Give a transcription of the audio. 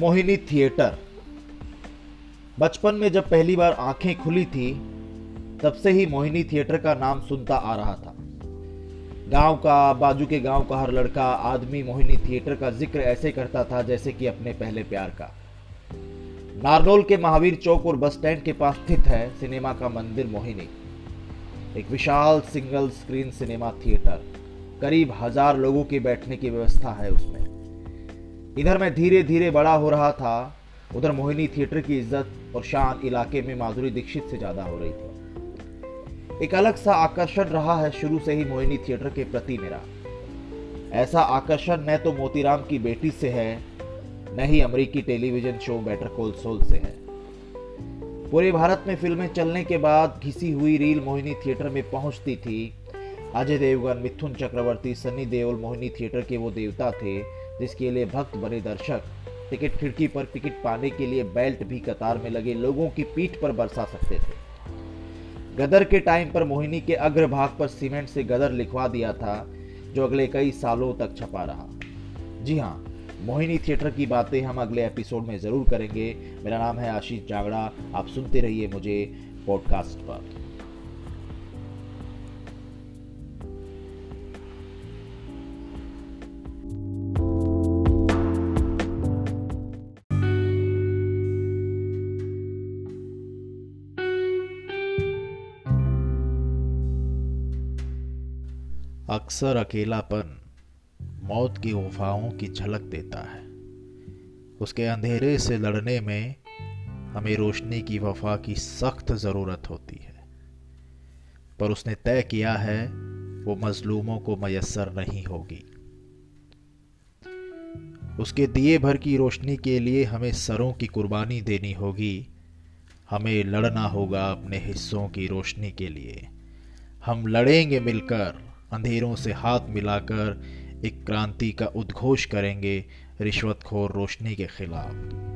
Mohini theatre. बचपन में जब पहली बार आँखें खुली थी, तब से ही मोहिनी थिएटर का नाम सुनता आ रहा था। गाँव का, बाजू के गाँव का हर लड़का, आदमी मोहिनी थिएटर का ज़िक्र ऐसे करता था जैसे कि अपने पहले प्यार का। नारनोल के महावीर चौक और बस स्टैंड के पास स्थित है सिनेमा का मंदिर मोहिनी। एक विशाल सिंगल स्क्रीन सिनेमा थिएटर। करीब हज़ार लोगों के बैठने की व्यवस्था है उसमें। इधर मैं धीरे धीरे बड़ा हो रहा था। उधर मोहिनी थिएटर की इज़्ज़त और शान इलाके में माधुरी दीक्षित से ज़्यादा हो रही थी। एक अलग सा आकर्षण रहा है शुरू से ही मोहिनी थिएटर के प्रति मेरा। ऐसा आकर्षण न तो मोतीराम की बेटी से है, न ही अमरीकी television show better call Saul से है। पूरे भारत में फ़िल्में चलने के बाद घिसी हुई रील मोहिनी थिएटर में पहुँचती थी। अजय देवगन, मिथुन चक्रवर्ती, सनी देओल मोहिनी थिएटर के वो देवता थे जिसके लिए भक्त बने दर्शक। टिकट खिड़की पर टिकट पाने के लिए बेल्ट भी कतार में लगे लोगों की पीठ पर बरसा सकते थे। गदर के टाइम पर मोहिनी के अग्रभाग पर सीमेंट से गदर लिखवा दिया था, जो अगले कई सालों तक छपा रहा। जी हाँ मोहिनी थिएटर की बातें हम अगले एपिसोड में ज़रूर करेंगे। मेरा नाम है आशीष जागड़ा, आप सुनते रहिए मुझे पॉडकास्ट पर। अक्सर अकेलापन मौत की गुफाओं की झलक देता है। उसके अंधेरे से लड़ने में हमें रोशनी की वफा की सख्त ज़रूरत होती है। पर उसने तय किया है, वो मजलूमों को मयसर नहीं होगी। उसके दिए भर की रोशनी के लिए हमें सरों की कुर्बानी देनी होगी। हमें लड़ना होगा अपने हिस्सों की रोशनी के लिए। हम लड़ेंगे मिलकर अंधेरों से हाथ मिलाकर एक क्रांति का उद्घोष करेंगे रिश्वतखोर रोशनी के खिलाफ।